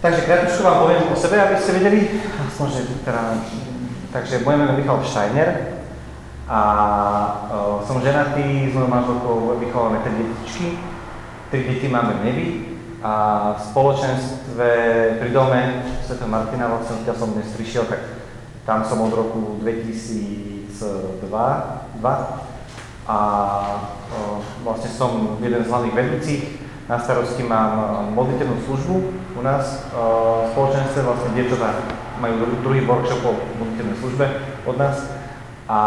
Takže krátko vám poviem o sebe, aby ste vedeli. Aspoň, že teda, takže moje meno je Michal Steiner a uh, som ženatý, s mojou manželkou vychovávame tri detičky. Tri deti máme v nebi a v spoločenstve pri dome Sv. Martina, vlastne odkiaľ som dnes prišiel, tak tam som od roku 2002 a uh, vlastne som jeden z hlavných vedúcich na starosti mám modliteľnú službu u nás eh, v spoločenstve, vlastne dievčatá majú druhý workshop o modliteľnej službe od nás a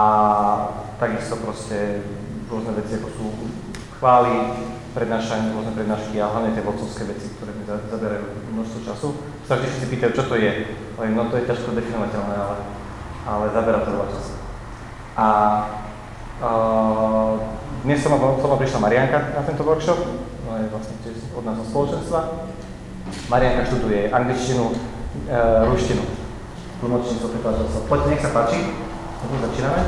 takisto proste rôzne veci, ako sú chvály, prednášanie, rôzne prednášky a hlavne tie vodcovské veci, ktoré mi zaberajú množstvo času. Sa vždy všetci pýtajú, čo to je. Len, no to je ťažko definovateľné, ale, ale zabera to veľa času. A uh, dnes som, som prišla Marianka na tento workshop, je vlastne tiež od nás zo spoločenstva. Marianka študuje angličtinu, e, ruštinu. Tlmočníctvo prekladateľstvo. Poďte, nech sa páči. Začíname.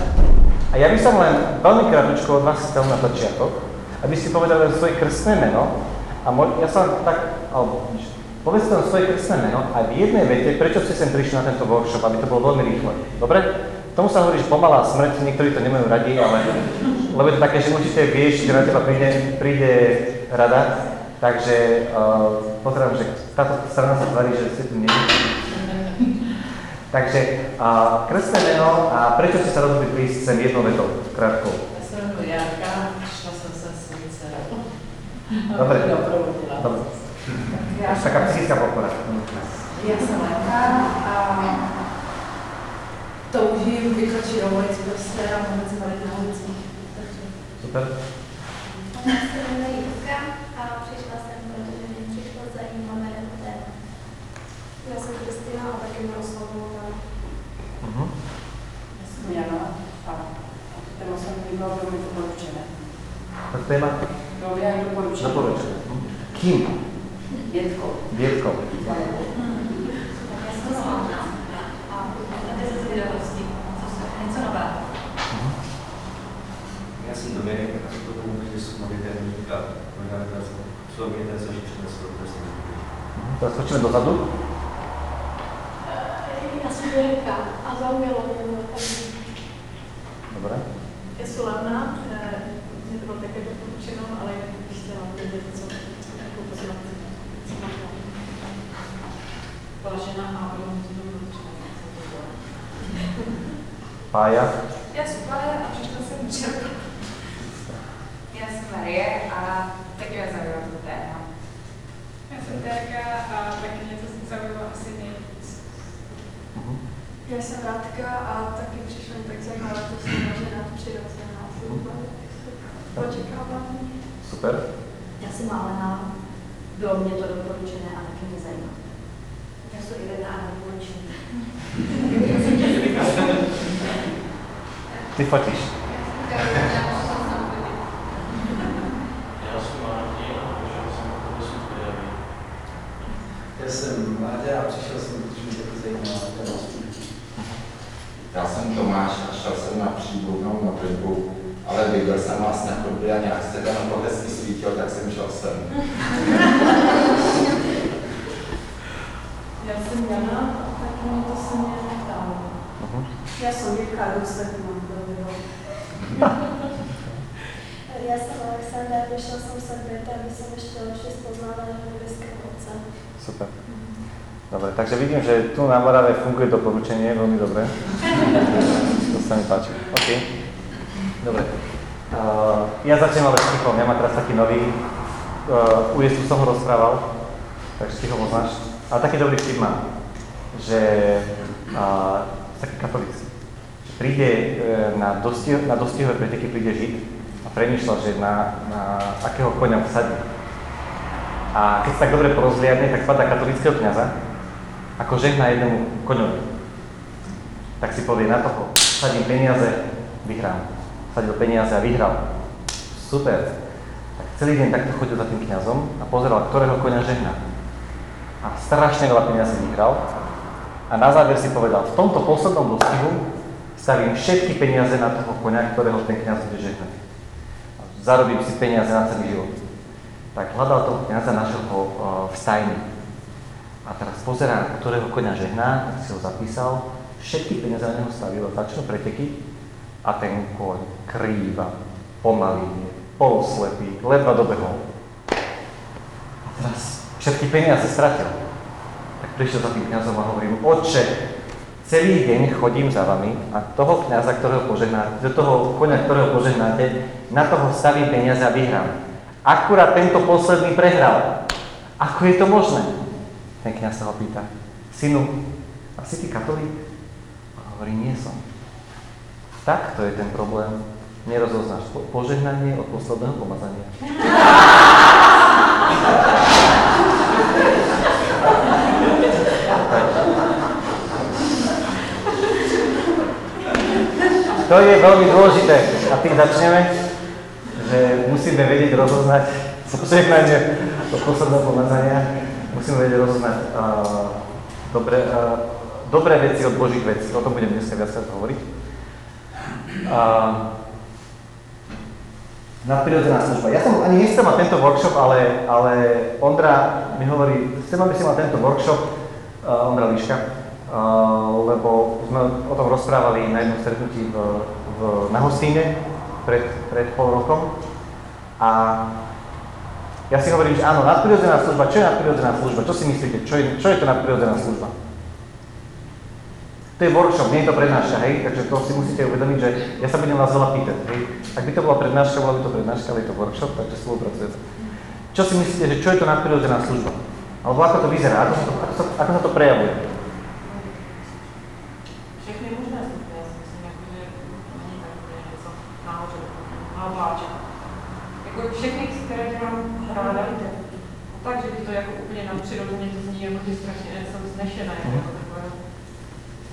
A ja by som len veľmi krátko od vás chcel na začiatok, aby ste povedali svoje krstné meno. A mo- ja sa tak, alebo povedzte len svoje krstné meno a v jednej vete, prečo ste sem prišli na tento workshop, aby to bolo veľmi rýchle. Dobre? Tomu sa hovorí, pomalá smrť, niektorí to nemajú radi, ale lebo je to také, že určite vieš, že na teba príde, príde rada, takže uh, pozerám, že táto strana sa tvári, že ste tu nie. takže uh, krstné meno a prečo ste sa rozhodli prísť sem jednou vetou, krátko? Ja som Jarka, šla som sa s. Dobre, dobre. Ja Taká psychická podpora. Ja som Lenka a toužím vykročit do ulici prostě a vůbec bavit na ulicích. Takže Super. Se jmenuje Jitka a přišla jsem, protože mě přišlo zajímavé jako téma. Já jsem A taky Miroslavová. Uh-huh. Já jsem Jana a téma jsem mi bylo velmi doporučené. Tak téma? Bylo mi jak doporučené. Doporučujem. Kým? Dětko. Viedkou. Já jsem Slavna a a ze zvědavosti, co se, něco nového. Já jsem Dominik a to tomu, že jsem modlitelník a možná co mě ten zažít přinesl do prostě Teraz skočíme dozadu. Jirka a zaujalo to tak. Dobre. Jsem Lana, mě to také doporučeno, ale chtěla vědět, co mám Byla žena a. Pája. Já jsem Pája a přišla jsem včera. Já jsem Marie a taky mě zaujalo to téma. Já jsem Terka a taky mě to zaujalo asi nejvíc. Uh-huh. Já jsem Radka a taky přišla mi tak zajímavé, to jsem žena přirozená. Očekávání. Super. Já jsem Malena, bylo mě to doporučené a taky mě zajímá. Já jsem Irena a doporučení. Ty fotíš. Já jsem Martin a přišel jsem do Sudkudavy. Já jsem Láďa a přišel jsem, protože mě taky zajímá téma Já jsem Tomáš a šel jsem na příbuvnou modlitbu, ale viděl jsem vás na chodbě a nějak jste tam to hezky svítil, tak jsem šel sem. Já jsem Jana a taky mě to se mě neptalo. Uh-huh. Já jsem Jirka a důsledku mám to bylo. Já jsem Alexandra, vyšla jsem sem preto, aby som ešte lepšie spoznala nebeského Otca. Super. Dobre, takže vidím, že tu na Morave funguje doporučenie veľmi dobre. To sa mi páči. OK. Dobre. Uh, ja začnem ale s Tichom, ja mám teraz taký nový. Uh, u Jezu som ho rozprával, takže Ticho poznáš. Ale taký dobrý vtip mám, že uh, taký katolický. Že príde uh, na, dosti, na dostihové preteky príde Žid a premýšľa, že na, na akého konia vsadí. A keď sa tak dobre porozliadne, tak spadá katolického kniaza, ako žehná jednému koňovi. Tak si povie, na toho sadím peniaze, vyhrám. Sadil peniaze a vyhral. Super. Tak celý deň takto chodil za tým kňazom a pozeral, ktorého koňa žehná. A strašne veľa peniazy vyhral. A na záver si povedal, v tomto poslednom dostihu stavím všetky peniaze na toho koňa, ktorého ten kňaz bude žehnať. Zarobím si peniaze na celý život tak hľadal toho kniaza, našiel ho uh, v stajni. A teraz pozerá, ktorého koňa žehná, tak si ho zapísal, všetky peniaze na neho stavil, začnú preteky a ten koň krýva, pomalý, poloslepý, ledva dobehol. A teraz všetky peniaze stratil. Tak prišiel za tým kniazom a hovorím, oče, celý deň chodím za vami a toho kniaza, ktorého požehnáte, do toho koňa, ktorého požehnáte, na toho stavím peniaze a vyhrám. Akurát tento posledný prehral. Ako je to možné? Ten kniaz sa ho pýta, synu, a si ty katolík? A hovorí, nie som. Tak to je ten problém. Nerozoznáš po- požehnanie od posledného pomazania. To je veľmi dôležité. A tým začneme, že musíme vedieť rozoznať požehnanie od posledného pomazania. Musíme vedieť rozoznať uh, dobré, uh, dobré veci od Božích vecí. O tom budem dneska viac hovoriť. Uh, nadprirodzená služba. Ja som ani nechcel mať tento workshop, ale, ale Ondra mi hovorí, chcem, aby si mal tento workshop, uh, Ondra Liška, uh, lebo sme o tom rozprávali na jednom stretnutí v, v, na Hostíne pred, pred pol rokom. A ja si hovorím, že áno, nadprirodzená služba, čo je nadprirodzená služba? Čo si myslíte, čo je, čo je to nadprirodzená služba? To je workshop, nie je to prednáška, hej? Takže to si musíte uvedomiť, že ja sa budem vás veľa pýtať, hej? Ak by to bola prednáška, bola by to prednáška, ale je to workshop, takže spolupracujete. Čo si myslíte, že čo je to nadprirodzená služba? Alebo ako to vyzerá, ako sa to, ako sa, ako sa to prejavuje? Všechny možné stupně, já si myslím, jako, že není tak úplně něco nahoře, naobláček. Jako všechny, které mám ráda, tak, že by to jako úplně nadpřirozeně to zní, jako že strašně jsem znešená, jako Mhm. takové.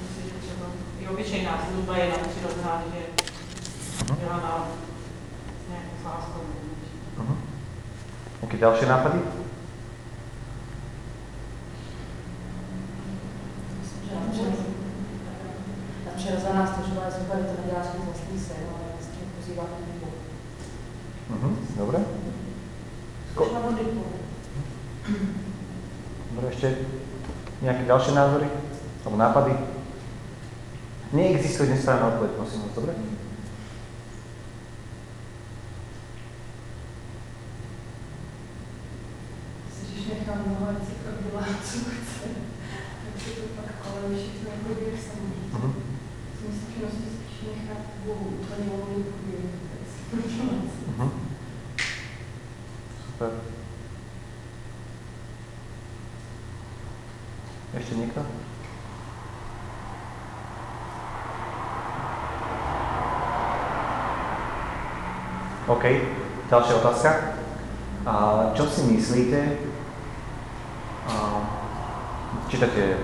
Myslím, že třeba i obyčejná služba je nadpřirozená, že je dělaná s nějakou láskou. Uh-huh. Nejaké ďalšie nápady? Přirozená služba je super, to neděláš nic vlastní se, ale vlastně pozývá Uh-huh. Dobre. Ko-. Dobre, ešte nejaké ďalšie názory? Alebo nápady? Neexistuje nesprávna odpoveď, prosím vás, dobre? Když nechám mnoho věcí tak dělat, co chce, tak se to pak kolem všechno jako běh samý. Mhm. Jsem zkušenosti spíš nechat Bohu, úplně volný průběh, tak si to dělat. Uh-huh. Super. Niekto? OK, ďalšia otázka. A čo si myslíte, a, čítate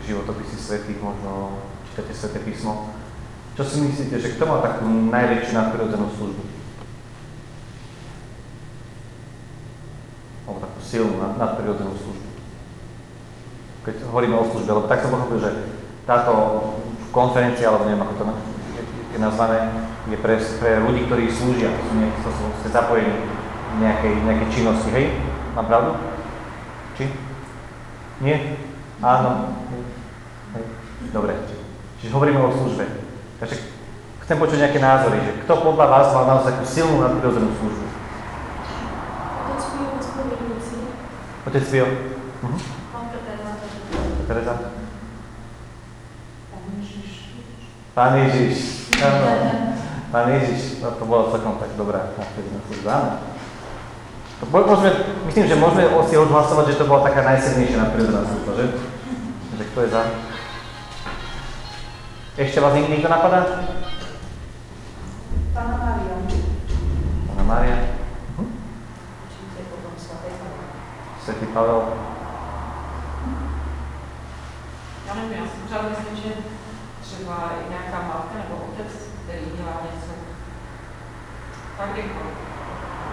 životopisy svetých, možno čítate sveté písmo, čo si myslíte, že kto má takú najväčšiu nadprirodzenú službu? Alebo takú silnú nad- nadprirodzenú službu. Hovoríme o službe, lebo tak som pochopil, že táto konferencia, alebo neviem ako to je, nazvané, je pre, pre ľudí, ktorí slúžia, sú, nie, to sú ste zapojení nejakej, nejakej činnosti, hej? Mám pravdu? Či? Nie? Áno. Hej. Dobre. Čiže hovoríme o službe. Takže chcem počuť nejaké názory, že kto podľa vás má naozaj takú silnú nadprirodzenú službu? Otec Pio, Otec Pio? Mhm. Tereza. Tam Ježíš. Pán Ježiš. Áno. Pán Ježiš. No, to bola celkom tak dobrá. Áno. Môžeme, myslím, že môžeme si odhlasovať, že to bola taká najsilnejšia nadprirodzená služba, že? Že kto je za? Ešte vás niekto, napadá? Pana Mária. Pána Mária? Pavel. Svetý Pavel? Nevím, já si pořád myslím, že třeba nějaká matka nebo otec, který dělá něco tak jako,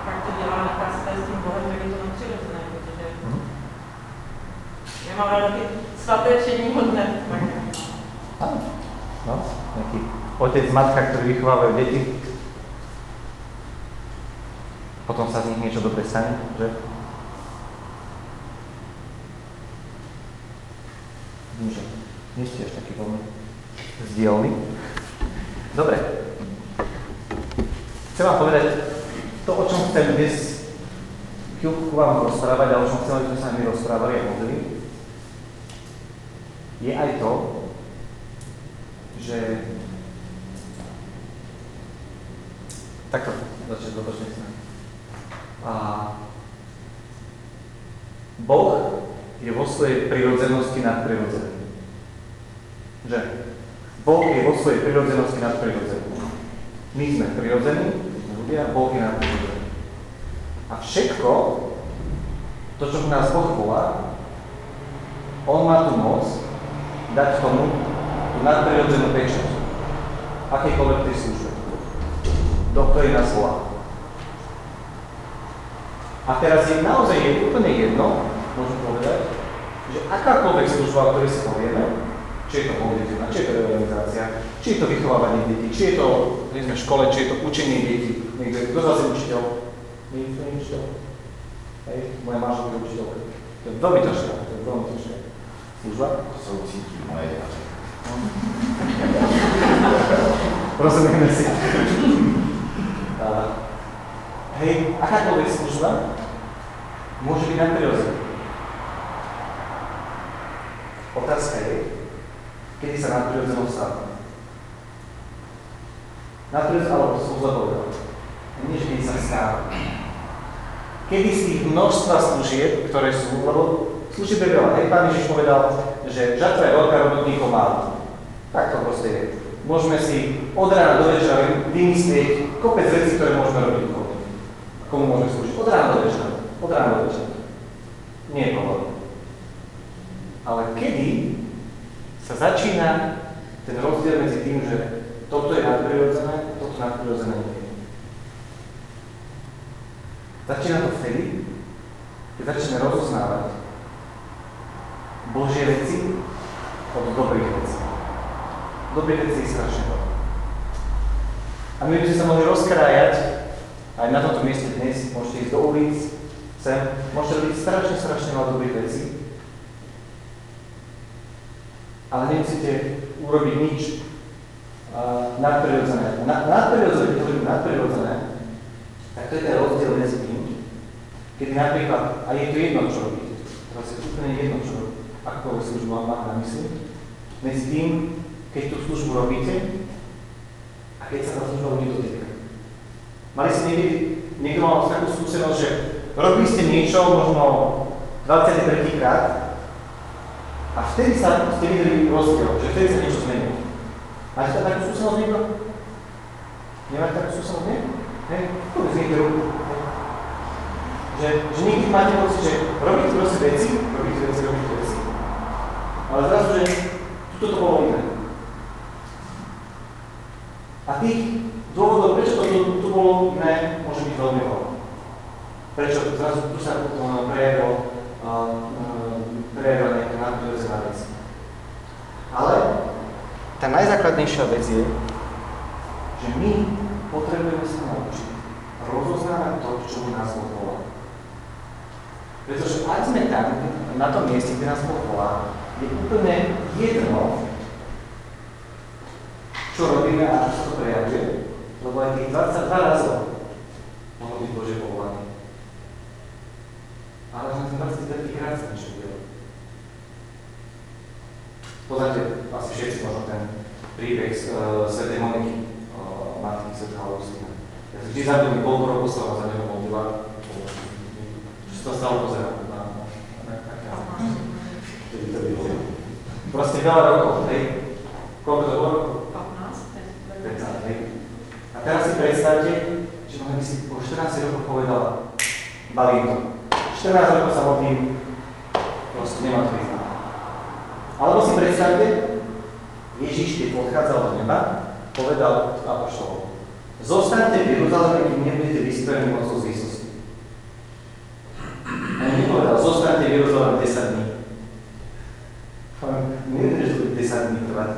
tak to dělá tady s tím Bohem, tak je to nadpřirozené, protože Mhm. já mám ráda ty svaté všední hodné. Tak, Áno. No, nejaký otec, matka, ktorí vychovávajú deti. Potom sa z nich niečo dobre stane, že? Vidím, že nie ste až taký veľmi vzdielný. Dobre. Chcem vám povedať to, o čom chcem dnes chvíľku vám rozprávať a o čom chcem, aby sme sa my rozprávali a modlili, je aj to, že takto začne dotočne sa. A Boh je vo svojej prirodzenosti nadprirodzený. Že? Boh je vo svojej prirodzenosti nadprirodzený. My sme prirodzení, sme ľudia, Boh je nadprirodzený. A všetko, to, čo nás Boh volá, On má tu moc dať tomu tú nadprirodzenú pečať. Akýkoľvek tej službe. Do ktorej nás volá. A teraz je naozaj je úplne jedno, môžem povedať, že akákoľvek služba, o ktorej si povieme, či je to modlitevná, či je to realizácia, či je to vychovávanie detí, či je to, my sme v škole, či je to učenie detí, niekto, kto z vás je učiteľ? Niekto je učiteľ? Hej, moja manželka je učiteľka. To je veľmi ťažké, to je veľmi ťažké. Služba? To soucítí moje jaře. Rozumieme si. Uh, hej, akákoľvek služba môže byť nadprirodzená. Otázka je, kedy sa nadprirodzenou stáva. Nadprirodzená, alebo zle povedal. Nie, že sa stáva. Kedy z tých množstva služieb, ktoré sú, lebo služieb je veľa. Hej, pán Ježiš povedal, že žatva je veľká, robotníkov málo. Tak to proste je. Môžeme si od rána do večera vymyslieť kopec vecí, ktoré môžeme robiť komu. Komu môžeme slúžiť. Od rána do večera. Od rána do večera. Nie je. Ale kedy sa začína ten rozdiel medzi tým, že toto je nadprirodzené toto nadprirodzené nie je. Začína to vtedy, keď začneme rozoznávať Božie veci od dobrých vecí. Dobrých vecí je strašne veľa. A my by sme sa mohli rozkrájať aj na tomto mieste dnes, môžete ísť do ulic, sem, môžete robiť strašne, strašne veľa dobrých vecí, ale nemusíte urobiť nič uh, nadprirodzené. Na, nadprirodzené, keď hovorím nadprirodzené, tak to je ten rozdiel medzi tým, keď napríklad, a je to jedno, čo robíte, teraz je úplne jedno, čo robíte, akúkoľvek službu vám má na mysli, medzi tým, keď tú službu robíte a keď sa tá služba ľudí. Mali ste niekedy, niekto mal takú skúsenosť, že robili ste niečo možno 23 krát a vtedy sa ste videli rozdiel, že vtedy sa niečo zmenilo. Máte tam takú skúsenosť niekto? Nemáte takú skúsenosť, nie? Hej? Povedz niekto ruku. Že, že niekedy máte pocit, že robíte proste veci, robíte veci, robíte veci. Ale zrazu, že tuto to bolo iné. A tých dôvodov, prečo to tu, bolo iné, môže byť veľmi veľa. Prečo zrazu tu sa uh, prejavilo, uh, nadprirodzená vec. Ale tá najzákladnejšia vec je, že my potrebujeme sa naučiť rozoznávať to, čo nás Boh volá. Pretože ak sme tam, na tom mieste, kde nás Boh volá, je úplne jedno, čo robíme a čo sa to prejavuje, lebo aj tých 22 razov mohlo byť Bože povolanie. Ale na ten 23 krát sa niečo. Poznáte asi všetci možno ten príbeh z uh, Sv. Moniky, uh, matky Sv. Augustína. Ja vždy zabudnem, koľko rokov sa za neho modlila, že to stále pozerám. Proste veľa rokov, hej? Koľko to bolo rokov? 15, hej? A teraz si predstavte, že ona by si po 14 rokov povedala, balím to. 14 rokov sa modlím, proste nemá to. Alebo si predstavte, Ježiš, keď odchádzal do neba, povedal apoštolom, zostaňte v Jeruzaleme, kým nebudete vystrojení mocou z výsosti. A nepovedal, zostaňte v Jeruzaleme 10 dní. Neviete, že to bude 10 dní trvať.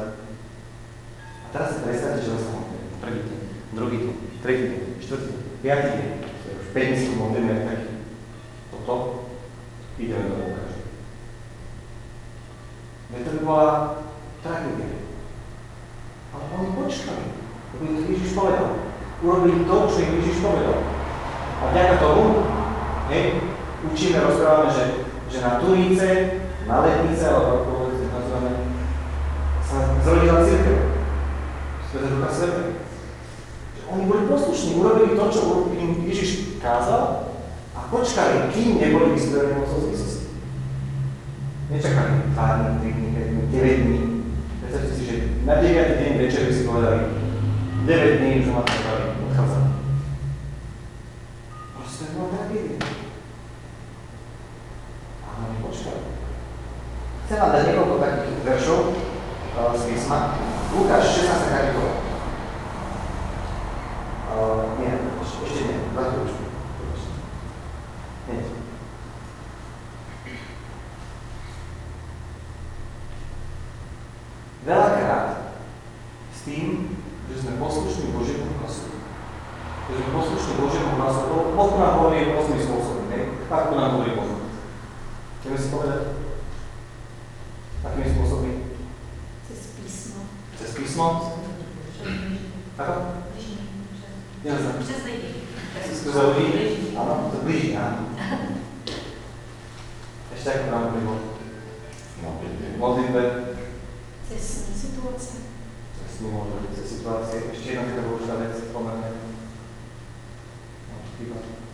A teraz si predstavte, že modlíme. Prvý deň, druhý deň, tretí deň, štvrtý deň, piatý deň. Už 5 dní si modlíme taký. Toto ideme do Boha. Veď to by bola tragédia. Ale oni počkali, lebo im Ježiš povedal. Urobili to, čo im Ježiš povedal. A vďaka tomu, hej, učíme, rozprávame, že, že na Turíce, na Letnice, alebo ako to nazývame, sa zrodila církev. Sveta. Že oni boli poslušní, urobili to, čo im Ježiš kázal a počkali, kým neboli vystrelení mocou z výsosti. Nečakali 2 dní, 3 dní, 5 dní, 9 dní. Predstavte si, že na 9. deň večer by si povedali 9 dní už ma čakali, odchádzam. Proste to bola tragédia. A oni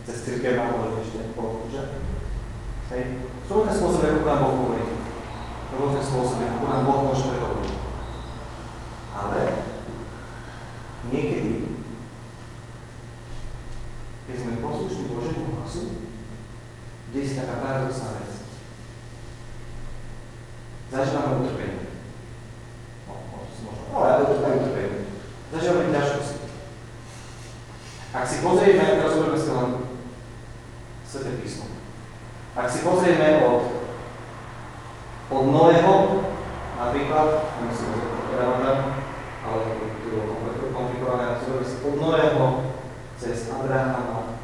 Cez církev hovorí ešte Boh, že? Hej. Rôzne spôsoby, ako nám Boh hovorí. Rôzne spôsoby, ako nám Boh môže prehovoriť. Ale niekedy, keď sme poslušní Božiemu hlasu, kde je taká paradoxná vec. Zažívame utrpenie. No, možno si možno, ale aj to aj utrpenie. Zažívame ťažkosti. Ak si pozrieme, teraz zoberme si len Sveté písmo. Ak si pozrieme od, od Noého, napríklad, nemusím pozrieť tam, ale to bolo komplikované, ak si zoberme si od Noého, cez Abrahama,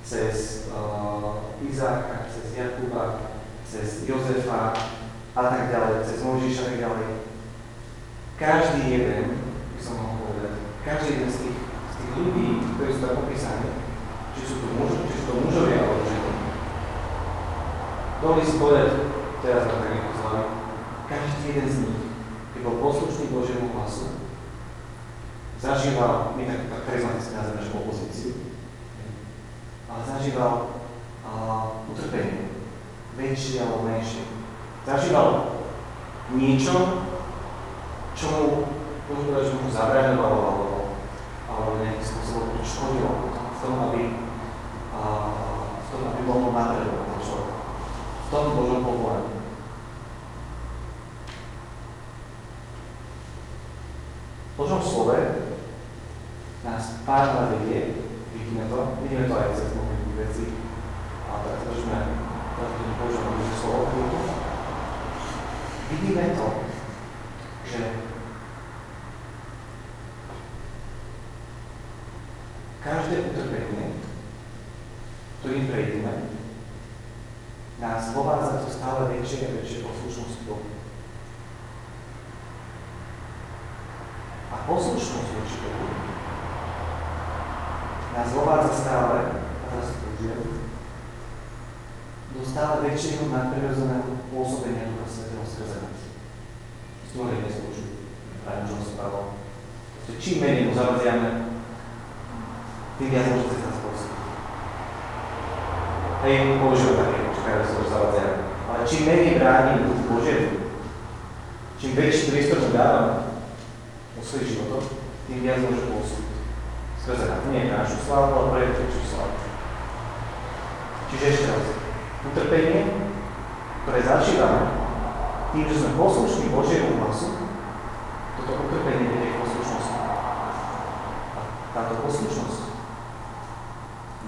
cez uh, Izáka, cez Jakuba, cez Jozefa a tak ďalej, cez Mojžiša a tak ďalej. Každý jeden, by som mohol povedať, každý jeden z tých, z tých ľudí, ktorí sú tam popísaní, či sú to, muž, či sú to mužovia alebo ženy, dovolí si povedať, teraz ma tak nejako zvajú, každý jeden z nich, keď bol poslušný Božiemu hlasu, zažíval, my tak, tak charizmaticky nazveme, že opozíciu, ale zažíval a, utrpenie, väčšie alebo menšie. Zažíval niečo, čo mu, môžem povedať, že mu zabraňovalo alebo, alebo nejakým spôsobom to škodilo v tom, aby, a, v tom, aby mohol napredovať ten človek. V tom Božom povolaní. V Božom slove nás pár vedie, vidíme to, vidíme to aj cez mnohých veci, a teraz držíme, teraz budeme používať Božie slovo chvíľku. Vidíme to, že každé utrpenie, ktorým prejdeme, nás vovádza do stále väčšej a väčšej poslušnosti Bohu. A poslušnosť voči Bohu nás vovádza stále, a teraz použijem, do stále väčšieho nadprirodzeného pôsobenia Ducha Svetého skrze nás. Zdvorie neslúžujú. Práve čo som spravil. Čím menej mu zavadziame, tým viac môže cez nás pôsobiť. Hej, používam také, čakajú sa, že zavadziame. Ale čím menej bránime Duchu Božiemu, čím väčší priestor mu dávame o svojich životoch, tým viac môže pôsobiť. Skrze nás. Nie na našu slávu, ale pre väčšiu slávu. Čiže ešte raz. Utrpenie, ktoré zažívame, tým, že sme poslušní Božiemu hlasu, toto utrpenie vedie k poslušnosti. A táto poslušnosť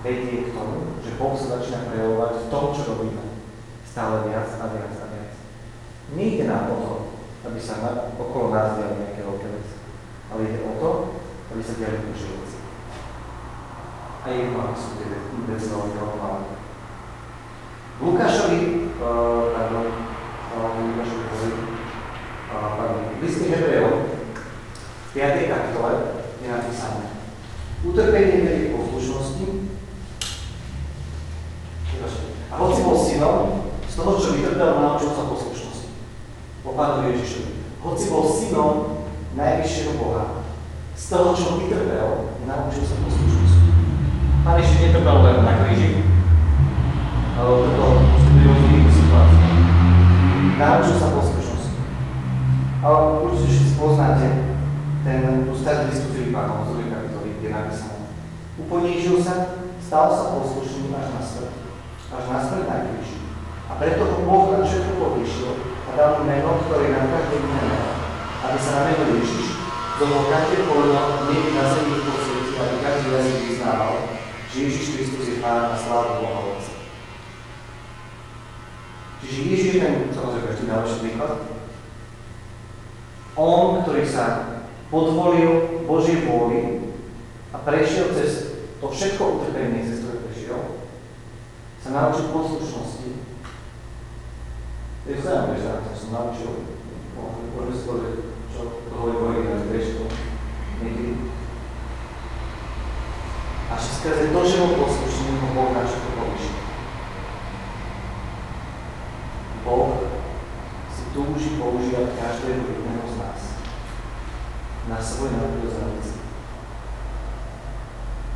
vedie k tomu, že Boh sa začína prejavovať v tom, čo robíme. Stále viac a viac a viac. Nejde nám o to, aby sa na, okolo nás diali nejaké veľké veci. Ale ide o to, aby sa diali Božie veci. A jedno, ako sú tie veľmi veľmi Lukášovi, uh, pardon, uh, Lukášovi hovorí, V liste Hebrejov v 5. kapitole je napísané Utrpenie vedie poslušnosti a hoci bol synom, z čo vytrpel, naučil sa poslušnosti. Po pánovi Ježišovi. Hoci bol synom najvyššieho Boha, z toho, čo vytrpel, naučil sa poslušnosti. Pán Ježiš netrpel len na kríži, ale trpel v rôznych situáciách. Naučil sa poslušnosti. Ale určite všetci poznáte ten, tú starú listu Filipánom z 2. kapitoly, kde je napísané. Uponížil sa, stal sa poslušným až na smrť. Až na smrť na kríži. A preto ho Boh na všetko povýšil a dal mu meno, ktoré je na každé iné meno. Aby sa na meno Ježiš zomol každé koleno, nie na zemi v svete, aby každý jazyk vyznával, že Ježiš Kristus je Pán a slávu Boha Otca. Čiže Ježiš je ten, samozrejme, každý najlepší príklad. On, ktorý sa podvolil Božej vôli a prešiel cez to všetko utrpenie, cez ktoré prešiel, sa naučil poslušnosti. To je zaujímavé, že ja som naučil, môžeme si povedať, čo to hovorí o originálne prešiel niekedy. A skrze to, že bol poslušný, ho Boh na všetko povýšil. Boh si túži používať každého jedného z nás na svoj nadprirodzený.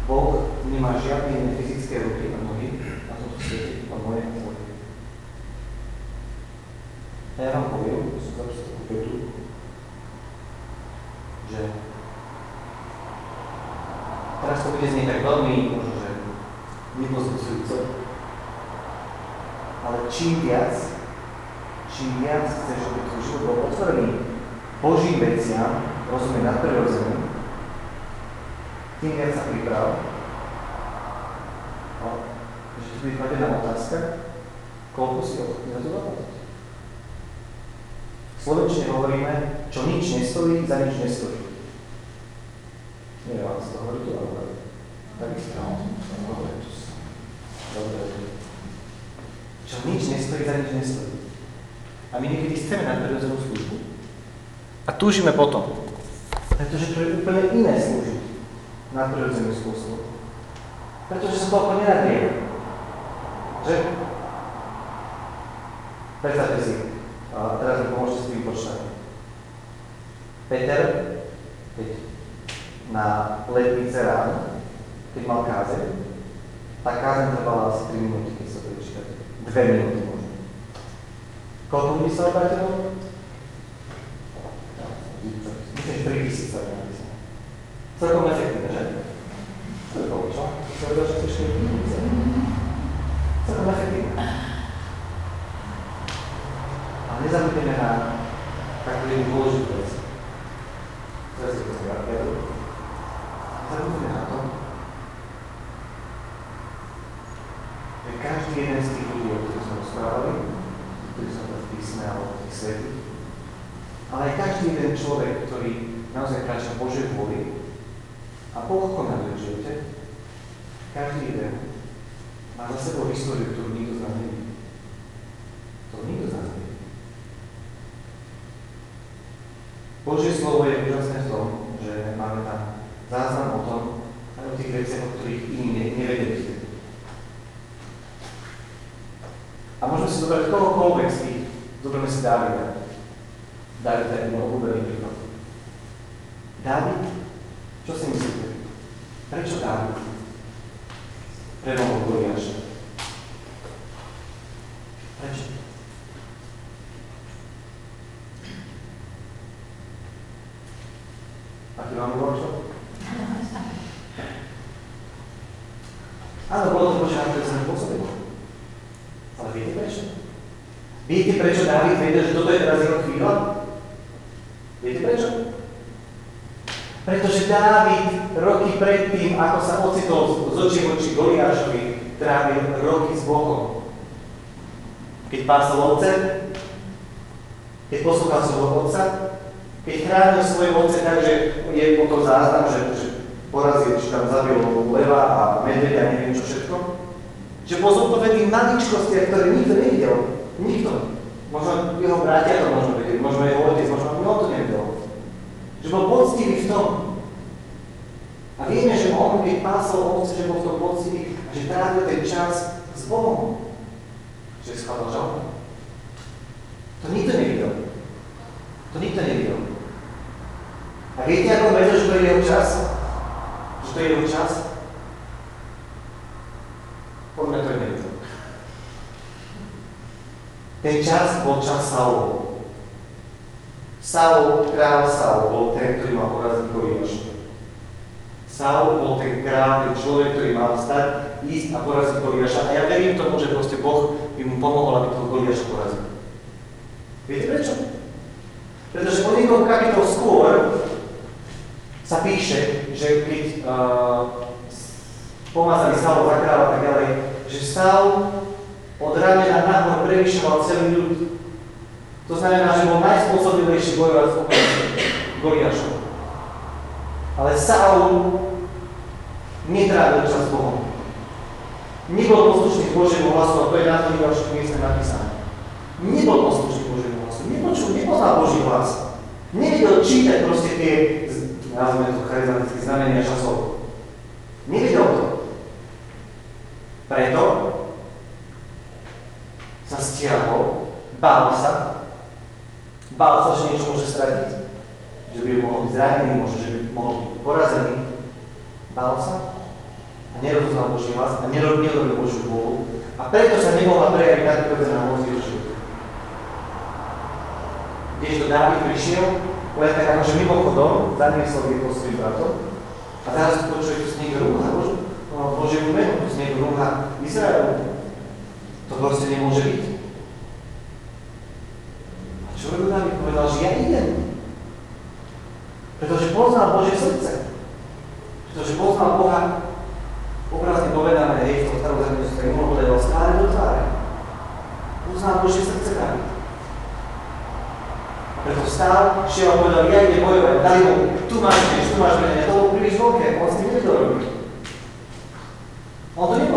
Boh nemá žiadne iné fyzické ruky a nohy na tomto svete, iba moje a tvoje. Ja vám poviem, takú vetu, že teraz to bude znieť tak veľmi, možno, že nepozbudzujúco, ale čím viac, čím viac chceš, aby tvoj život bol otvorený Božím veciam, rozumie nadprirodzeným, tým viac sa priprav. A ešte tu bude kladená otázka, koľko si ochotný za to Slovenčine hovoríme, čo nič nestojí, za nič nestojí. Neviem, ako sa to hovorí tu, ale takisto. Dobre. Čo nič nestojí, za nič nestojí. A my niekedy chceme nadprirodzenú službu. A túžime potom. Pretože to je úplne iné slúžiť nadprirodzeným spôsobom. Pretože sa toľko nenadrieva. Že? Predstavte si, a teraz mi pomôžete s tým počítaním. Peter, keď na letnice ráno, keď mal kázeň, tá kázeň trvala asi 3 minúty, keď sa to vyčítať. 2 minúty možno. Koľko ľudí sa obratilo? Myslím, že 3 tisíc sa napísal. Celkom efektívne, že? To je bolo, čo? Som vedel, že chceš 4 tisíce. Celkom efektívne. Ale nezabudneme na takú jednu dôležitú vec. Teraz je to zgrafia. Nezabudneme na to, že každý jeden z tých ľudí, o ktorých sme rozprávali, ktorí sa v písme alebo v tých svetých, ale aj každý jeden človek, ktorý naozaj kráča Božej vôli a Boh koná v živote, každý jeden má za sebou históriu, ktorú nikto z nás nevidí. To nikto z nás nevidí. Božie slovo je úžasné v tom, že máme tam záznam o tom, aj o tých veciach, o ktorých iní ne, nevedeli. A môžeme si zobrať kohokoľvek z tých, zoberme si Dávida. Dávid je môj obľúbený príklad. Dávid, čo si myslíte? Prečo Dávid premohol Goliáša? Prečo? Aký vám bolo čo? Áno, bolo to Bože nadprirodzené pôsobenie. Ale viete prečo? Viete prečo Dávid vedel, že toto je teraz jeho chvíľa? Viete prečo? Pretože Dávid roky predtým, ako sa ocitol z očí voči Goliášovi, trávil roky s Bohom. Keď pásol ovce, keď poslúchal svojho otca, keď chránil svoje ovce tak, že je potom záznam, že, že porazil, či tam zabil leva a medvedia, neviem čo všetko, že bol zodpovedný maličkostiach, ktoré nikto nevidel. Nikto. Možno jeho bratia to možno vedeli, možno jeho otec, možno on to nevedel. Že bol poctivý v tom. A vieme, že on, keď pásol ovce, že bol v tom poctivý a že trávil ten čas s Bohom. Že skladal žalbu. To nikto nevidel. To nikto nevidel. A viete, ako vedel, že to je jeho čas? Že to je jeho čas? Podľa to je nevidel. Ten čas bol čas Saulov. Saul, král Saul, bol ten, ktorý mal poraziť Goliáša. Saul bol ten král, ten človek, ktorý mal stať, ísť a poraziť Goliáša. A ja verím tomu, že proste Boh by mu pomohol, aby toho Goliáša porazil. Viete prečo? Pretože o niekoľko kapitol skôr sa píše, že keď uh, pomazali Saul kráľa a tak ďalej, že Saul od ramena nahor prevyšoval celý ľud. To znamená, že bol najspôsobilejší bojovať s Goliášom. Ale Saul netrávil čas Bohom. Nebol poslušný Božiemu hlasu a to je na to ďalších miestach napísané. Nebol poslušný Božiemu hlasu. Nepočul, nepoznal Boží hlas. Nevedel čítať proste tie, nazvime to charizmatické znamenia časov. Nevedel to. Preto sa stiahol, bál sa, bál sa, že niečo môže stratiť, že by mohol byť zranený, možno, že by mohol byť porazený. Bál sa a nerozoznal Boží hlas a nerobil, Božiu vôľu a preto sa nemohla prejaviť tak prirodzená moc Ježišu. Kdežto Dávid prišiel, len tak akože mimochodom, zaniesol jedno svojim bratom a teraz počuje, tu si niekto rúha Božiu, Božiemu menu, tu si niekto rúha Izraelu. To proste nemôže byť. A robil Dávid? Povedal, že ja idem. Pretože poznal Božie srdce. Pretože poznal Boha, obrazne povedané, hej, v tom starom zákone sa tak mohol stále do tváre. Poznal Božie srdce Dávid. predpostavil, še vam bodo vijali bojo, daj mu, tu imaš več, tu imaš več, to bo prvi zvoke, on se ne dobro. On to ni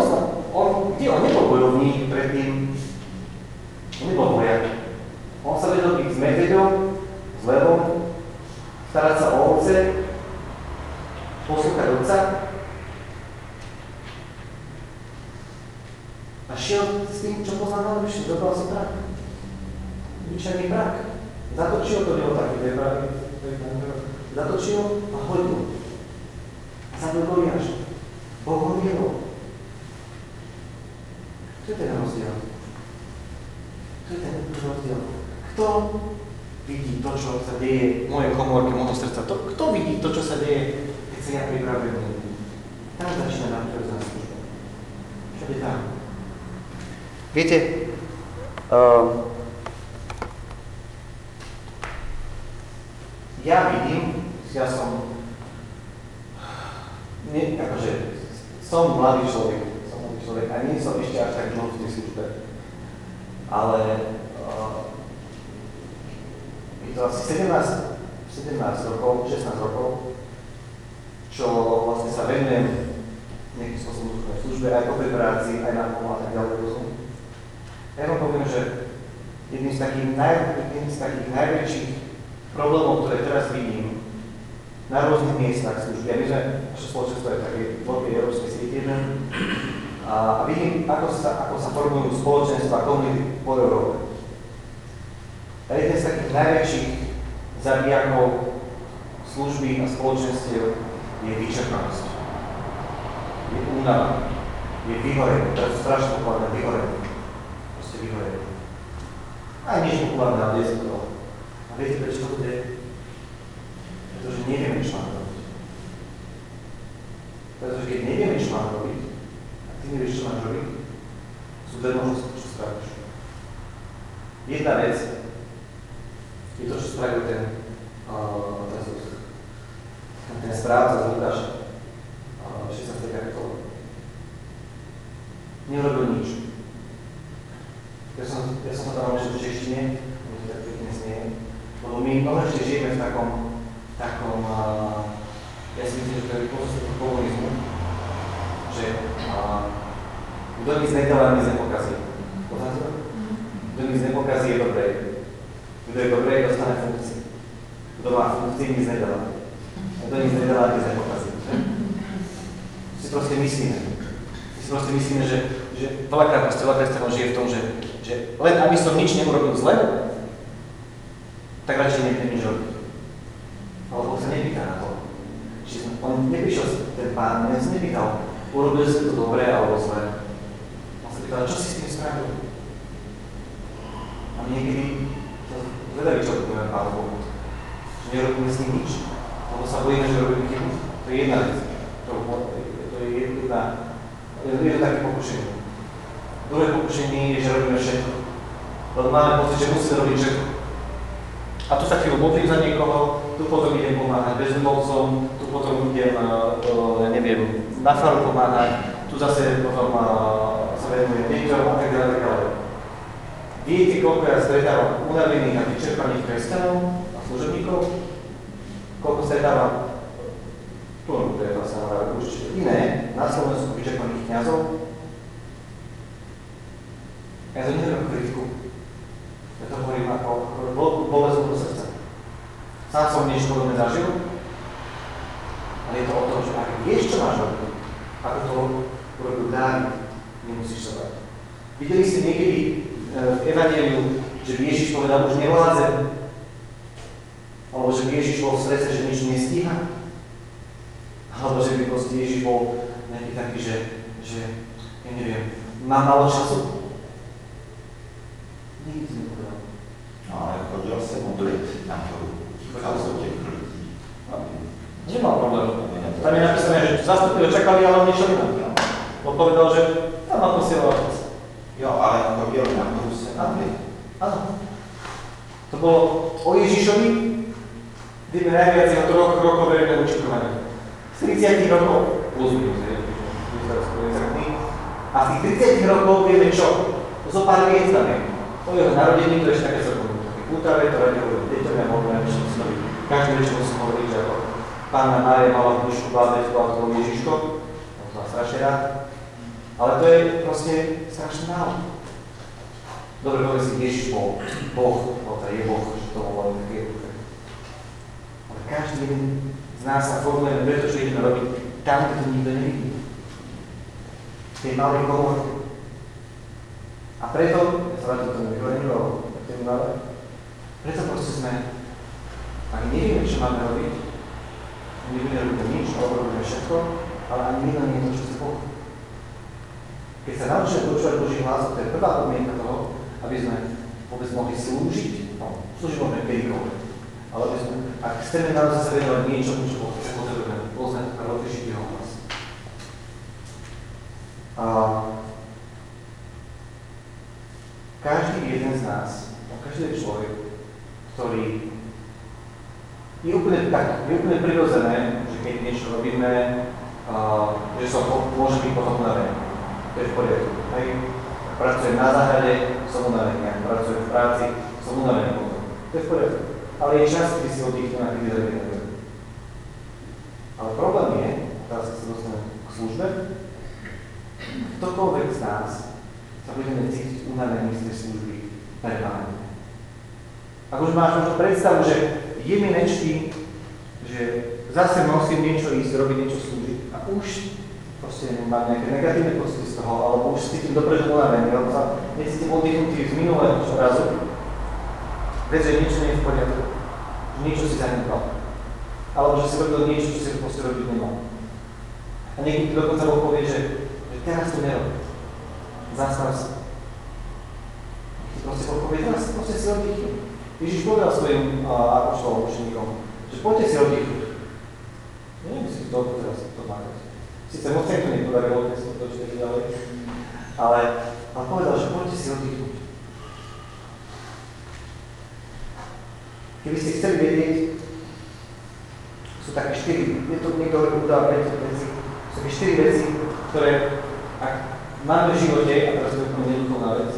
najväčších problémov, ktoré teraz vidím na rôznych miestach služby, a my sme, naše spoločenstvo je také veľké európske siete, a vidím, ako sa, ako sa formujú spoločenstva, komunity po Európe. A jeden z takých najväčších zabijakov služby a spoločenstiev je vyčerpanosť. Je únava. Je vyhorenie. To je strašne populárne vyhorenie. Proste vyhorenie. Aj nič populárne, ale je to. Viete, prečo to bude? Pretože nevieme, čo máme robiť. Pretože keď nevieme, čo máme robiť, a ty nevieš, čo máš robiť, sú dve možnosti, čo spravíš. Jedna vec je to, čo spravil ten, uh, ten, ten správca z Lukáša, uh, 16. kapitola. Nerobil nič. Ja som, ja som sa tam naučil v češtine, to tak pekne smiem, lebo my ešte žijeme v takom, takom, ja si myslím, že to je pozostať komunizmu, že kto nic nedáva, nic nepokazí. Poznáte to? Kto nic nepokazí, je dobré. Kto je dobré, dostane funkciu. Kto má funkcie, nic nedáva. A kto nic nedáva, nic nepokazí. Si proste myslíme. Si proste myslíme, že, že veľakrát proste veľa kresťanov žije v tom, že, že len aby som nič neurobil zle, tak radšej nič robiť. Ale Boh sa nepýta na to. Čiže on neprišiel, ten pán, on sa nepýtal, urobil si to dobre alebo zle. On sa pýtal, čo si s tým spravil? A niekedy to zvedaví, čo povieme Pánu Bohu. Že nerobíme s ním nič. Lebo sa bojíme, že robíme chybu. To je jedna vec. To, to je jedna, je to, je to také pokušenie. Druhé pokušenie je, že robíme všetko. Lebo máme pocit, že musíme robiť všetko. A tu sa chvíľu modlím za niekoho, tu potom idem pomáhať bezdomovcom, tu potom idem, uh, ja neviem, na faru pomáhať, tu zase potom uh, sa venujem deťom a tak ďalej, tak ďalej. Viete, koľko ja stretávam unavených a vyčerpaných kresťanov a služobníkov? Koľko stretávam? Tu to je vlastne ale určite iné, na Slovensku vyčerpaných kniazov. Ja to neviem kritiku. Ja to hovorím ako bolesť do srdca. Sám som niečo podobné zažil, ale je to o tom, že ak vieš, čo máš robiť, ako to urobil Dávid, nemusíš sa bať. Videli ste niekedy e, v Evangeliu, že by Ježiš povedal, už nevládzem, alebo že by Ježiš bol v strese, že nič nestíha, alebo že by proste Ježiš bol nejaký taký, že, že ja neviem, má málo času. Nikdy to nepovedal. No ale chodil se modlit nahoru. Vycházel těch lidí. Aby Nemal problém. Tam je napísané, že zastupili čakali, ale on nešiel inám. On povedal, že tam ma posielal čas. Jo, ale chodil nahoru se modlit. Áno. To bolo o Ježišovi, vieme najviac jeho troch rokov verejného učiteľovania. Z 30 rokov, plus minus, je, a v tých 30 rokov vieme čo? Zo pár miest tam je. O jeho narodení to ešte také celkom také pútavé, to radi hovorím deťom, ja hovorím synovi. Každý večer že ako Pána Mária mala v dušku bábetku a to to má strašne rád. Ale to je proste strašne málo. Dobre, poviem si, Ježiš bol Boh, alebo teda je Boh, že to bolo také Ale každý jeden z nás sa formujeme preto, čo ideme robiť tam, kde to nikto nevidí. V tej malej komorke. A preto, ja sa k tomu tomu malé, preto proste sme, ani nevieme, čo máme robiť, robiť nič, alebo robíme všetko, ale ani my nie to, chce Boh. Keď sa naučíme počúvať Boží hlas, to je prvá podmienka toho, aby sme vôbec mohli slúžiť, no, slúžiť môžeme kedykoľvek. Ale aby sme, ak chceme naozaj sa venovať niečomu, čo potrebujeme poznať a rozlišiť jeho hlas. A každý jeden z nás, no, každý človek, ktorý je úplne tak, je úplne prirodzené, že keď niečo robíme, uh, že som môže byť potom unavený. To je v poriadku. Hej. Pracujem na záhrade, som unavený. Ak pracujem v práci, som unavený potom. To je v poriadku. Ale je čas, kedy si oddychnú a kedy zregenerujem. Ale problém je, teraz sa dostanem k službe, ktokoľvek z nás sa budeme cítiť unavený z tej služby permanentne. Ak už máš možno predstavu, že je mi nečtí, že zase musím niečo ísť, robiť niečo slúžiť a už proste mám nejaké negatívne pocity z toho, alebo už cítim dopredu unavený, alebo sa necítim oddychnutý z minulého razu, vec, že niečo nie je v poriadku, že niečo si zanedbal. Alebo že si robil niečo, čo si proste robiť nemal. A niekedy dokonca Boh povie, že, že teraz to nerob. Zastav sa. Proste Boh povie, teraz proste si oddychnú. Ježiš povedal svojim apoštolom, učeníkom, že poďte si oddychnúť. Neviem, si to teraz to máte. Sice moc to nepodarilo, keď som to čítali ďalej, ale, ale povedal, že poďte si oddychnúť. Keby ste chceli vedieť, sú také štyri, je to niekto udáva veci, sú také štyri veci, ktoré, ak máme v živote, a teraz to je úplne neduchovná vec,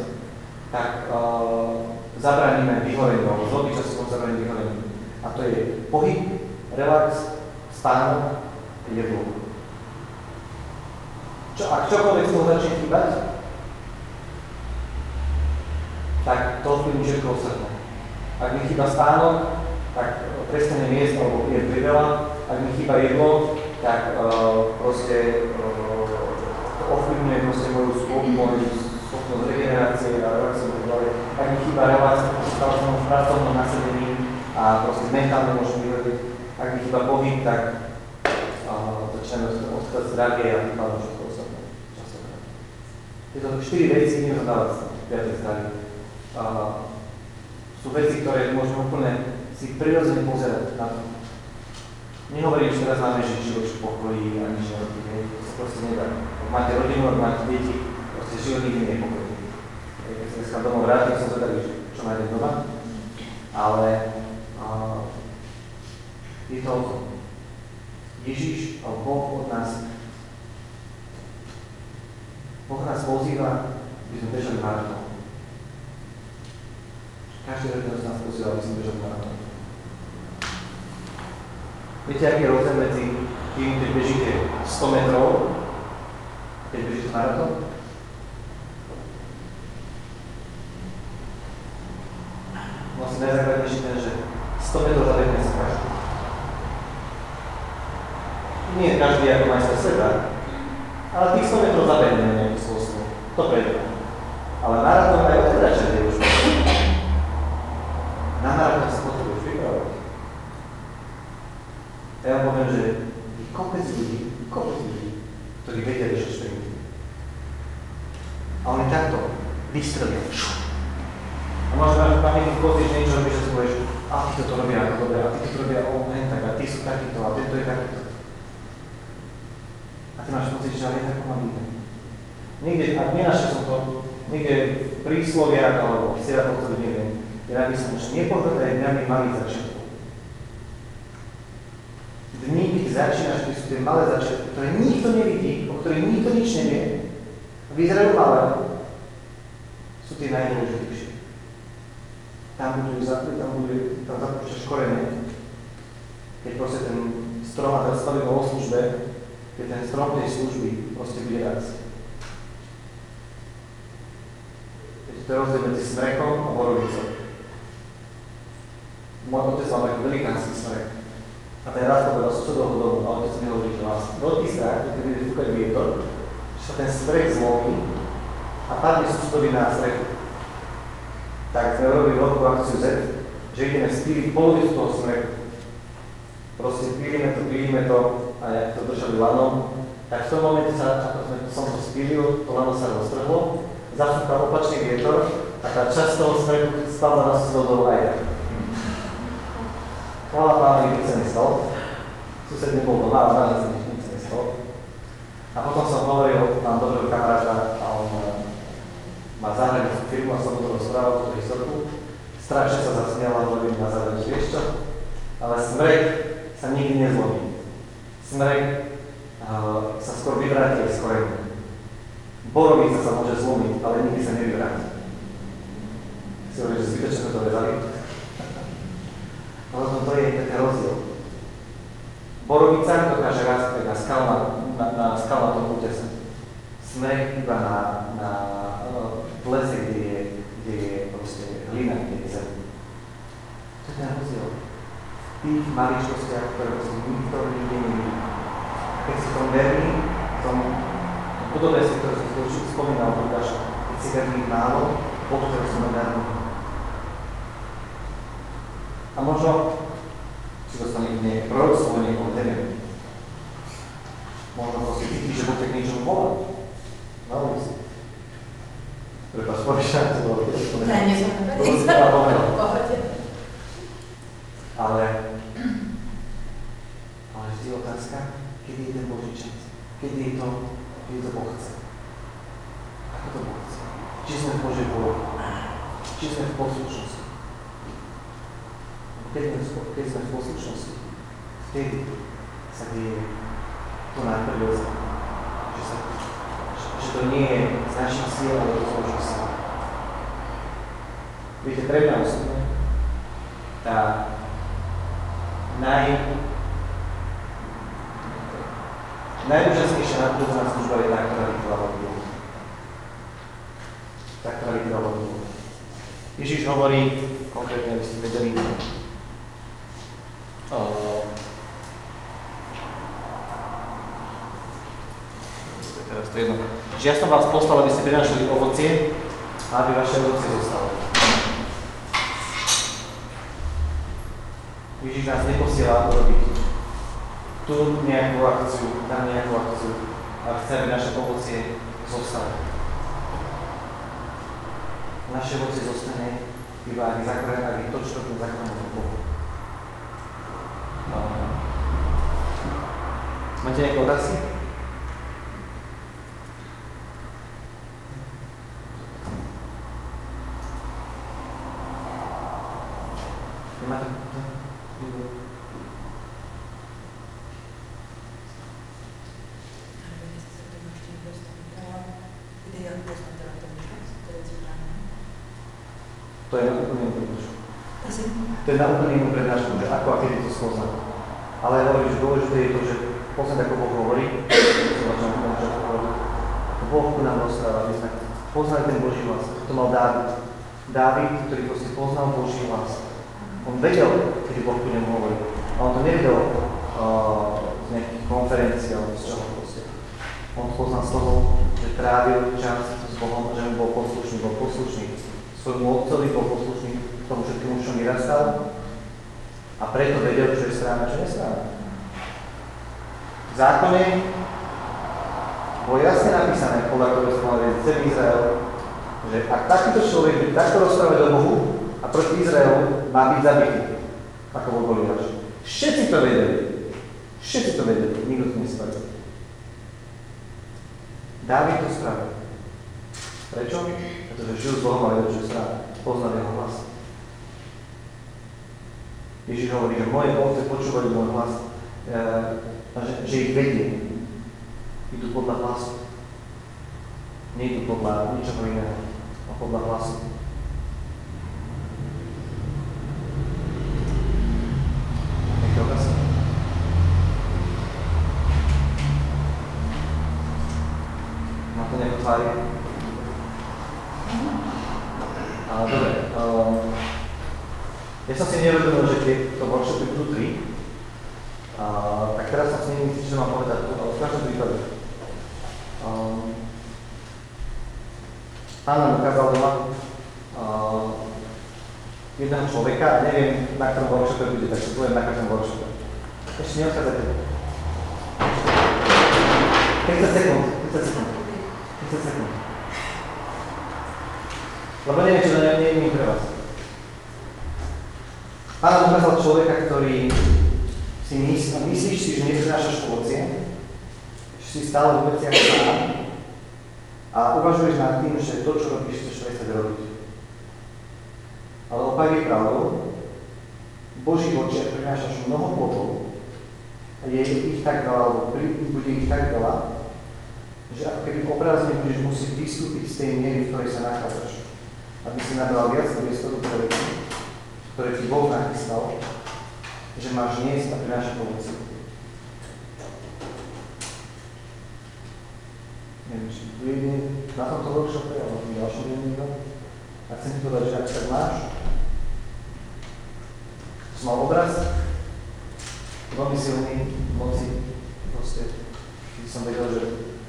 tak uh, zabraníme vyhoreniu, alebo lobby času zabraníme vyhoreniu. A to je pohyb, relax, spánok, jedlo. Čo, ak čokoľvek z toho začne chýbať, tak to vplyvní všetko ostatné. Ak mi chýba spánok, tak prestane miest, alebo je priveľa. Ak mi chýba jedlo, tak uh, proste uh, to ovplyvňuje proste moju schopnosť, regenerácie a a tak chýba relácia, stále som v pracovnom nasadení a proste mentálne môžem vyhľadiť. Ak mi chýba pohyb, tak začneme odchádzať zdravie a vypadám všetko ostatné. Častokrát. Tieto štyri veci idem zadávať viacej zdravie. Sú veci, ktoré môžeme úplne si prirodzene pozerať na to. Nehovorím, že teraz máme žiť život v pokoji a nič nerobí, hej. to proste nedá. Ak máte rodinu, ak máte deti, proste život nikdy nie je pokojný. Hej, Keď sa domov vrátim, som zvedavý, čo nájdem doma, ale uh, je to. Ježiš, Boh od nás, Boh nás pozýva, aby sme bežali maratón. Každý jeden z nás posiela, aby sme bežali maratón. Viete, aký je rozdiel medzi tým, keď bežíte 100 metrov, keď bežíte maratón? Vlastne najzákladnejší ten, že 100 metrov zabehne sa každý. Nie každý ako majster sveta, ale tých 100 metrov zabehne na nejaký spôsob. To prejde. Ale maratón aj odkračať je už. Na maratón sa potrebuješ pripravovať. A ja vám poviem, že je kopec ľudí, kopec ľudí, ktorí vedia bežať šprinty. A oni takto vystrelia. A možno máš v pamäti pocit, že niečo robíš a si povieš, a títo to robia ako dobre, a títo to robia o hen tak, a tí sú tento je takýto. A ty máš pocit, že ale je tak pomalý. Niekde, ak nenašiel som to, niekde v prísloviach alebo v sieratoch, neviem, je napísané, že nepohodlné dňami malých začiatkov. Dni, keď začínaš, keď sú tie malé začiatky, ktoré nikto nevidí, o ktorých nikto nič nevie, vyzerajú malé, sú tie najdôležitejšie. Tam budú, tam budú, tam zapúšťaš korene, keď proste ten strom, a teraz stavíme o službe, keď ten strom tej služby proste bude rásť. Viete, to je rozdiel medzi smrekom a borovicou. Môj otec mal taký velikánsky smrek. A ten raz povedal susedovho domu, a otec mi hovorí, že má veľký strach, keď bude fúkať vietor, že sa ten smrek zlomí a padne susedovi na strechu. Tak sme robili veľkú akciu Z, že ideme spíliť polovicu toho smreku. Proste pílime to, pílime to a jak to držali lanom, tak v tom momente sa, ako sme, som to spílil, to lano sa roztrhlo, zafúkal opačný vietor a tá časť toho smreku spadla na susedov aj tak. Chvála pánovi, nič sa nestalo. Sused nebol doma, ale naozaj nič, nič sa nestalo. A potom som hovoril, mám dobrého kamaráta a on eh, má zahraničnú firmu a som mu rozprával, túto historku. Strašne sa zasmial a hovorím na že vieš čo? Ale smrek sa nikdy nezlomí. Smrek uh, sa skôr vyvráti z korenu. Borovica sa môže zlomiť, ale nikdy sa nevyvráti. Si hovorí, že zbytočne to vezali. Ale to je taký rozdiel. Borovica dokáže rásť na, skalna, na, na skalnatom útese. Sme iba na, na v lese, kde je, kde je proste hlina, kde je zem. To je ten rozdiel. Tých maličkostiach, ktoré proste nikto nikde nevidí. Keď si tom verný, tom, tom podobenstve, ktoré som si spomínal, Lukáš, keď si verný málo, Boh, ktorý som verný. A možno si dostane nejaké proroctvo niekoho, neviem. Možno proste cíti, že Boh tak niečo volá. Na ulici. Prepač, povíš, to bolo tiež Ne, nie som To som si povedal. v pohode. Ale, ale vždy je otázka, kedy je ten Boží čas. Kedy je to, kedy to Boh chce. Ako to Boh chce. Či sme v Božej vôli. Či sme v poslušnosti. Keď sme, v- poslušnosti, vtedy sa deje to najprvioce. Že, sa, že, to nie je z našich síl, ale to z Božích. Viete, pre mňa osobne, tá naj, najúžasnejšia nadprirodzená služba je tá, ktorá vytrvala od Bohu. Tá, ktorá vytrvala Bohu. Ježiš hovorí, konkrétne, aby ste vedeli, Uh, teraz to je jedno. Že ja som vás poslal, aby ste prinášali ovocie a aby vaše ovocie zostalo. Ježiš nás neposiela urobiť tu nejakú akciu, tam nejakú akciu, ale chce, aby naše ovocie zostalo. Naše ovocie zostane iba ak zakorené, ak to, čo tu zakorené Bohu. Uh, Máte nejaké otázky? To je na úplne inú prednášku. To je na úplne inú prednášku, že ako a kedy to spoznať. Ale hovorím, že dôležité je to, že poznať, ako Boh hovorí, ako Boh ku nám rozpráva, aby sme poznali ten Boží hlas. To mal Dávid. Dávid, ktorý proste poznal Boží hlas. On vedel, kedy Boh ku nemu hovorí. A on to nevedel uh, z nejakých konferencií alebo z čoho proste. On poznal z toho, že trávil čas s Bohom, že mu bol poslušný, bol poslušný. Svojmu otcovi bol poslušný tomu všetkému, čo vyrastal. A preto vedel, čo je správne, čo nesprávne. V zákone bolo jasne napísané, podľa ktorého sa celý Izrael, že ak takýto človek bude takto rozprávať o Bohu a proti Izraelu, má byť zabitý, ako bol Goliáš. Všetci to vedeli. Všetci to vedeli, nikto to nespravil. Dávid to spravil. Prečo? Pretože žil s Bohom a vedel, je správne. Poznal jeho hlas. Ježiš hovorí, že moje ovce počúvajú môj hlas, e, že, že ich vedie. Idú podľa hlasu. Nie idú podľa ničoho iného, a podľa hlasu. Má to nejakú tvári? A, dobre. Um, ja som si nevedomil, že tieto workshopy budú tri. A, tak teraz som si nemyslím, čo mám povedať, ale v každom prípade. Um, pán nám ukázal doma uh, jedného človeka neviem, na ktorom workshope bude, tak to poviem na každom workshope. Ešte neodchádzajte. 30 sekúnd, 30 sekúnd, 30 sekúnd. Lebo neviem, čo to nie je pre vás. Pán ukázal človeka, ktorý si myslí, myslíš si, že neprinášaš ovocie, že si stále v veciach sám a uvažuješ nad tým, že to, čo robíš, chceš prestať robiť. Ale opak je pravdou, v Božích očiach prinášaš mnoho plodov a je ich tak veľa, alebo bude ich tak veľa, že ako keby obrazne budeš musieť vystúpiť z tej miery, v ktorej sa nachádzaš. Aby si nabral viac priestoru pre veci, ktoré ti Boh nachystal, že máš niesť a prinášať ovoci. Neviem, či je na tomto workshope, alebo v ďalšom je niekto. A chcem ti povedať, že ak tak máš, som mal obraz, veľmi silný moci, proste, som vedel, že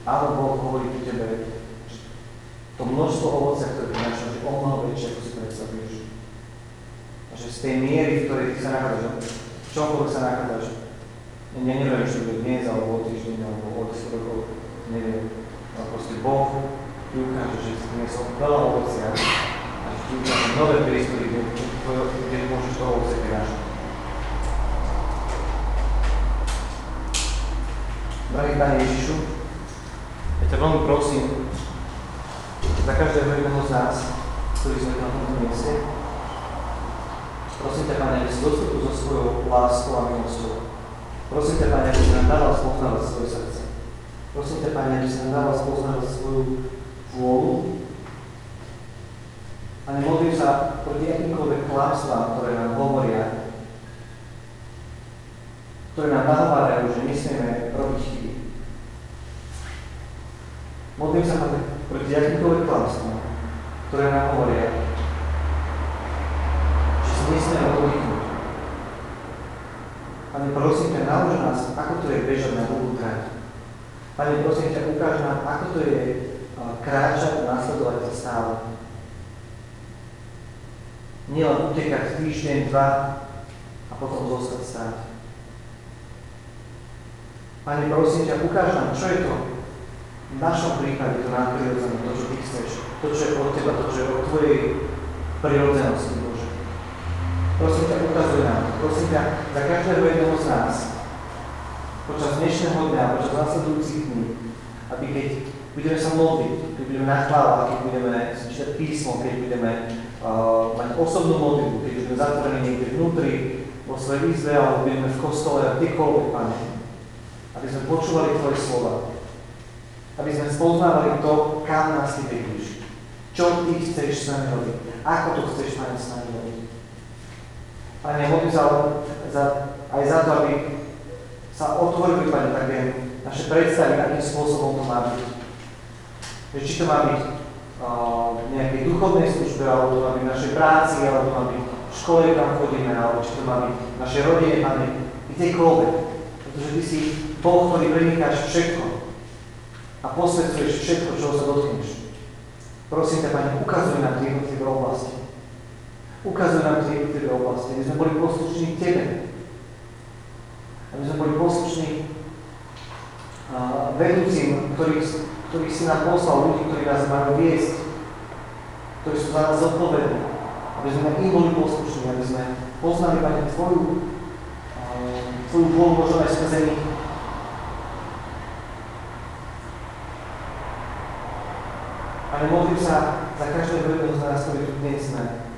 áno, Boh hovorí ku tebe, to množstvo ovocia, ktoré prináša, že o mnoho väčšie, ako si predstavuješ. A že z tej miery, v ktorej ty sa nachádzaš, v čomkoľvek sa nachádzaš, ja neviem, či bude dnes, alebo o týždeň, alebo o 10 rokov, neviem. Ale proste Boh ti ukáže, že si priniesol veľa ovocia a že ti ukáže nové priestory, kde, môžeš to ovocie prinášať. Drahý Pane Ježišu, ja ťa veľmi prosím za každého jedného z nás, ktorí sme na tomto mieste, prosím ťa, Pane, aby si dostupil so svojou láskou a milosťou. Prosím ťa, Pane, aby si nám dával spoznávať svoje srdce. Prosím ťa, Pane, aby si nám dával spoznávať svoju vôľu. A nemodlím sa proti akýmkoľvek klamstvám, ktoré nám hovoria, ktoré nám nahovárajú, že nesmieme robiť chyby. Modlím sa proti akýmkoľvek klamstvám, ktoré nám hovoria, že si nesmieme oddychnúť. Pane, prosím ťa, nauč nás, ako to je bežať na dlhú trať. Pane, prosím ťa, ukáž nám, ako to je a, kráčať, nasledovať ťa stále. Nielen utekať týždeň, dva a potom zostať stáť. Pane, prosím ťa, ukáž nám, čo je to v našom prípade to nadprirodzené, to, čo Ty chceš, to, čo je od Teba, to, čo je od Tvojej prirodzenosti, Bože. Prosím ťa, ukazuj nám to. Prosím ťa, za každého jedného z nás, počas dnešného dňa, počas nasledujúcich dní, aby keď budeme sa modliť, keď budeme na chvála, keď budeme čítať písmo, keď budeme uh, mať osobnú modlitbu, keď budeme zatvorení niekde vnútri, vo svojej izbe, alebo budeme v kostole, kdekoľvek, Pane, aby sme počúvali Tvoje slova, aby sme spoznávali to, kam nás Ty vedíš, čo Ty chceš s nami robiť, ako to chceš, Pane, s nami robiť. Pane, modlím sa aj za to, aby sa otvorili, Pane, také naše predstavy, akým spôsobom to má byť. Že či to má byť v nejakej duchovnej službe, alebo to má byť v našej práci, alebo to má byť v škole, kam chodíme, alebo či to má byť v našej rodine, Pane, kdekoľvek. Pretože Ty si Boh, ktorý prenikáš všetko a posvedcuješ všetko, čoho sa dotkneš. Prosím ťa, Pane, ukazuj nám tie jednotlivé oblasti. Ukazuj nám tie jednotlivé oblasti, aby sme boli poslušní Tebe. Aby sme boli poslušní uh, vedúcim, ktorých, ktorých si nám poslal, ľudí, ktorí nás majú viesť, ktorí sú za nás zodpovední. Aby sme im boli poslušní, aby sme poznali, Pane, Tvoju, uh, Tvoju vôľu možno aj skrze nich. Ale modlím sa za každého jedného z nás, ktorí tu dnes sme.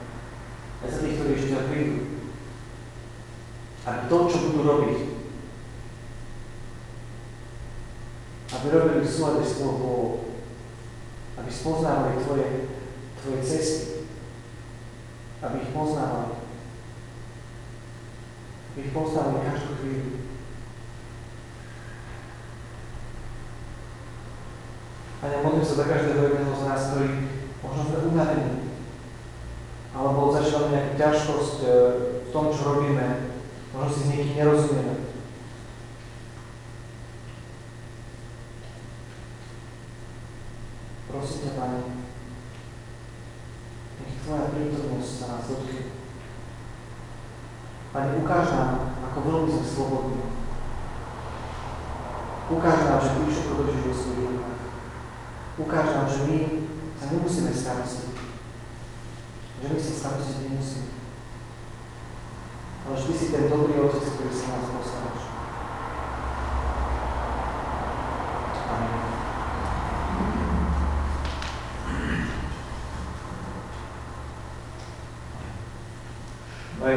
A za tých, ktorí ešte prídu. Aby to, čo budú robiť, aby robili v súlade s tvojou vôľou. Aby spoznávali tvoje, tvoje cesty. Aby ich poznávali. Aby ich poznávali každú chvíľu. Pane, modlím sa za každého jedného z nás, ktorý možno sme unavení, alebo zažívame nejakú ťažkosť e, v tom, čo robíme, možno si s niekým nerozumieme. Prosím ťa, Pane, nech Tvoja prítomnosť sa nás dotkne. Pane, ukáž nám, ako veľmi sme slobodní. Ukáž nám, že Ty všetko držíš vo svojich rukách. Ukáž nám, že my sa nemusíme starostiť. Že my si starostiť nemusíme. Ale že Ty si ten dobrý Otec, ktorý sa nás postaráš. Amen. Aj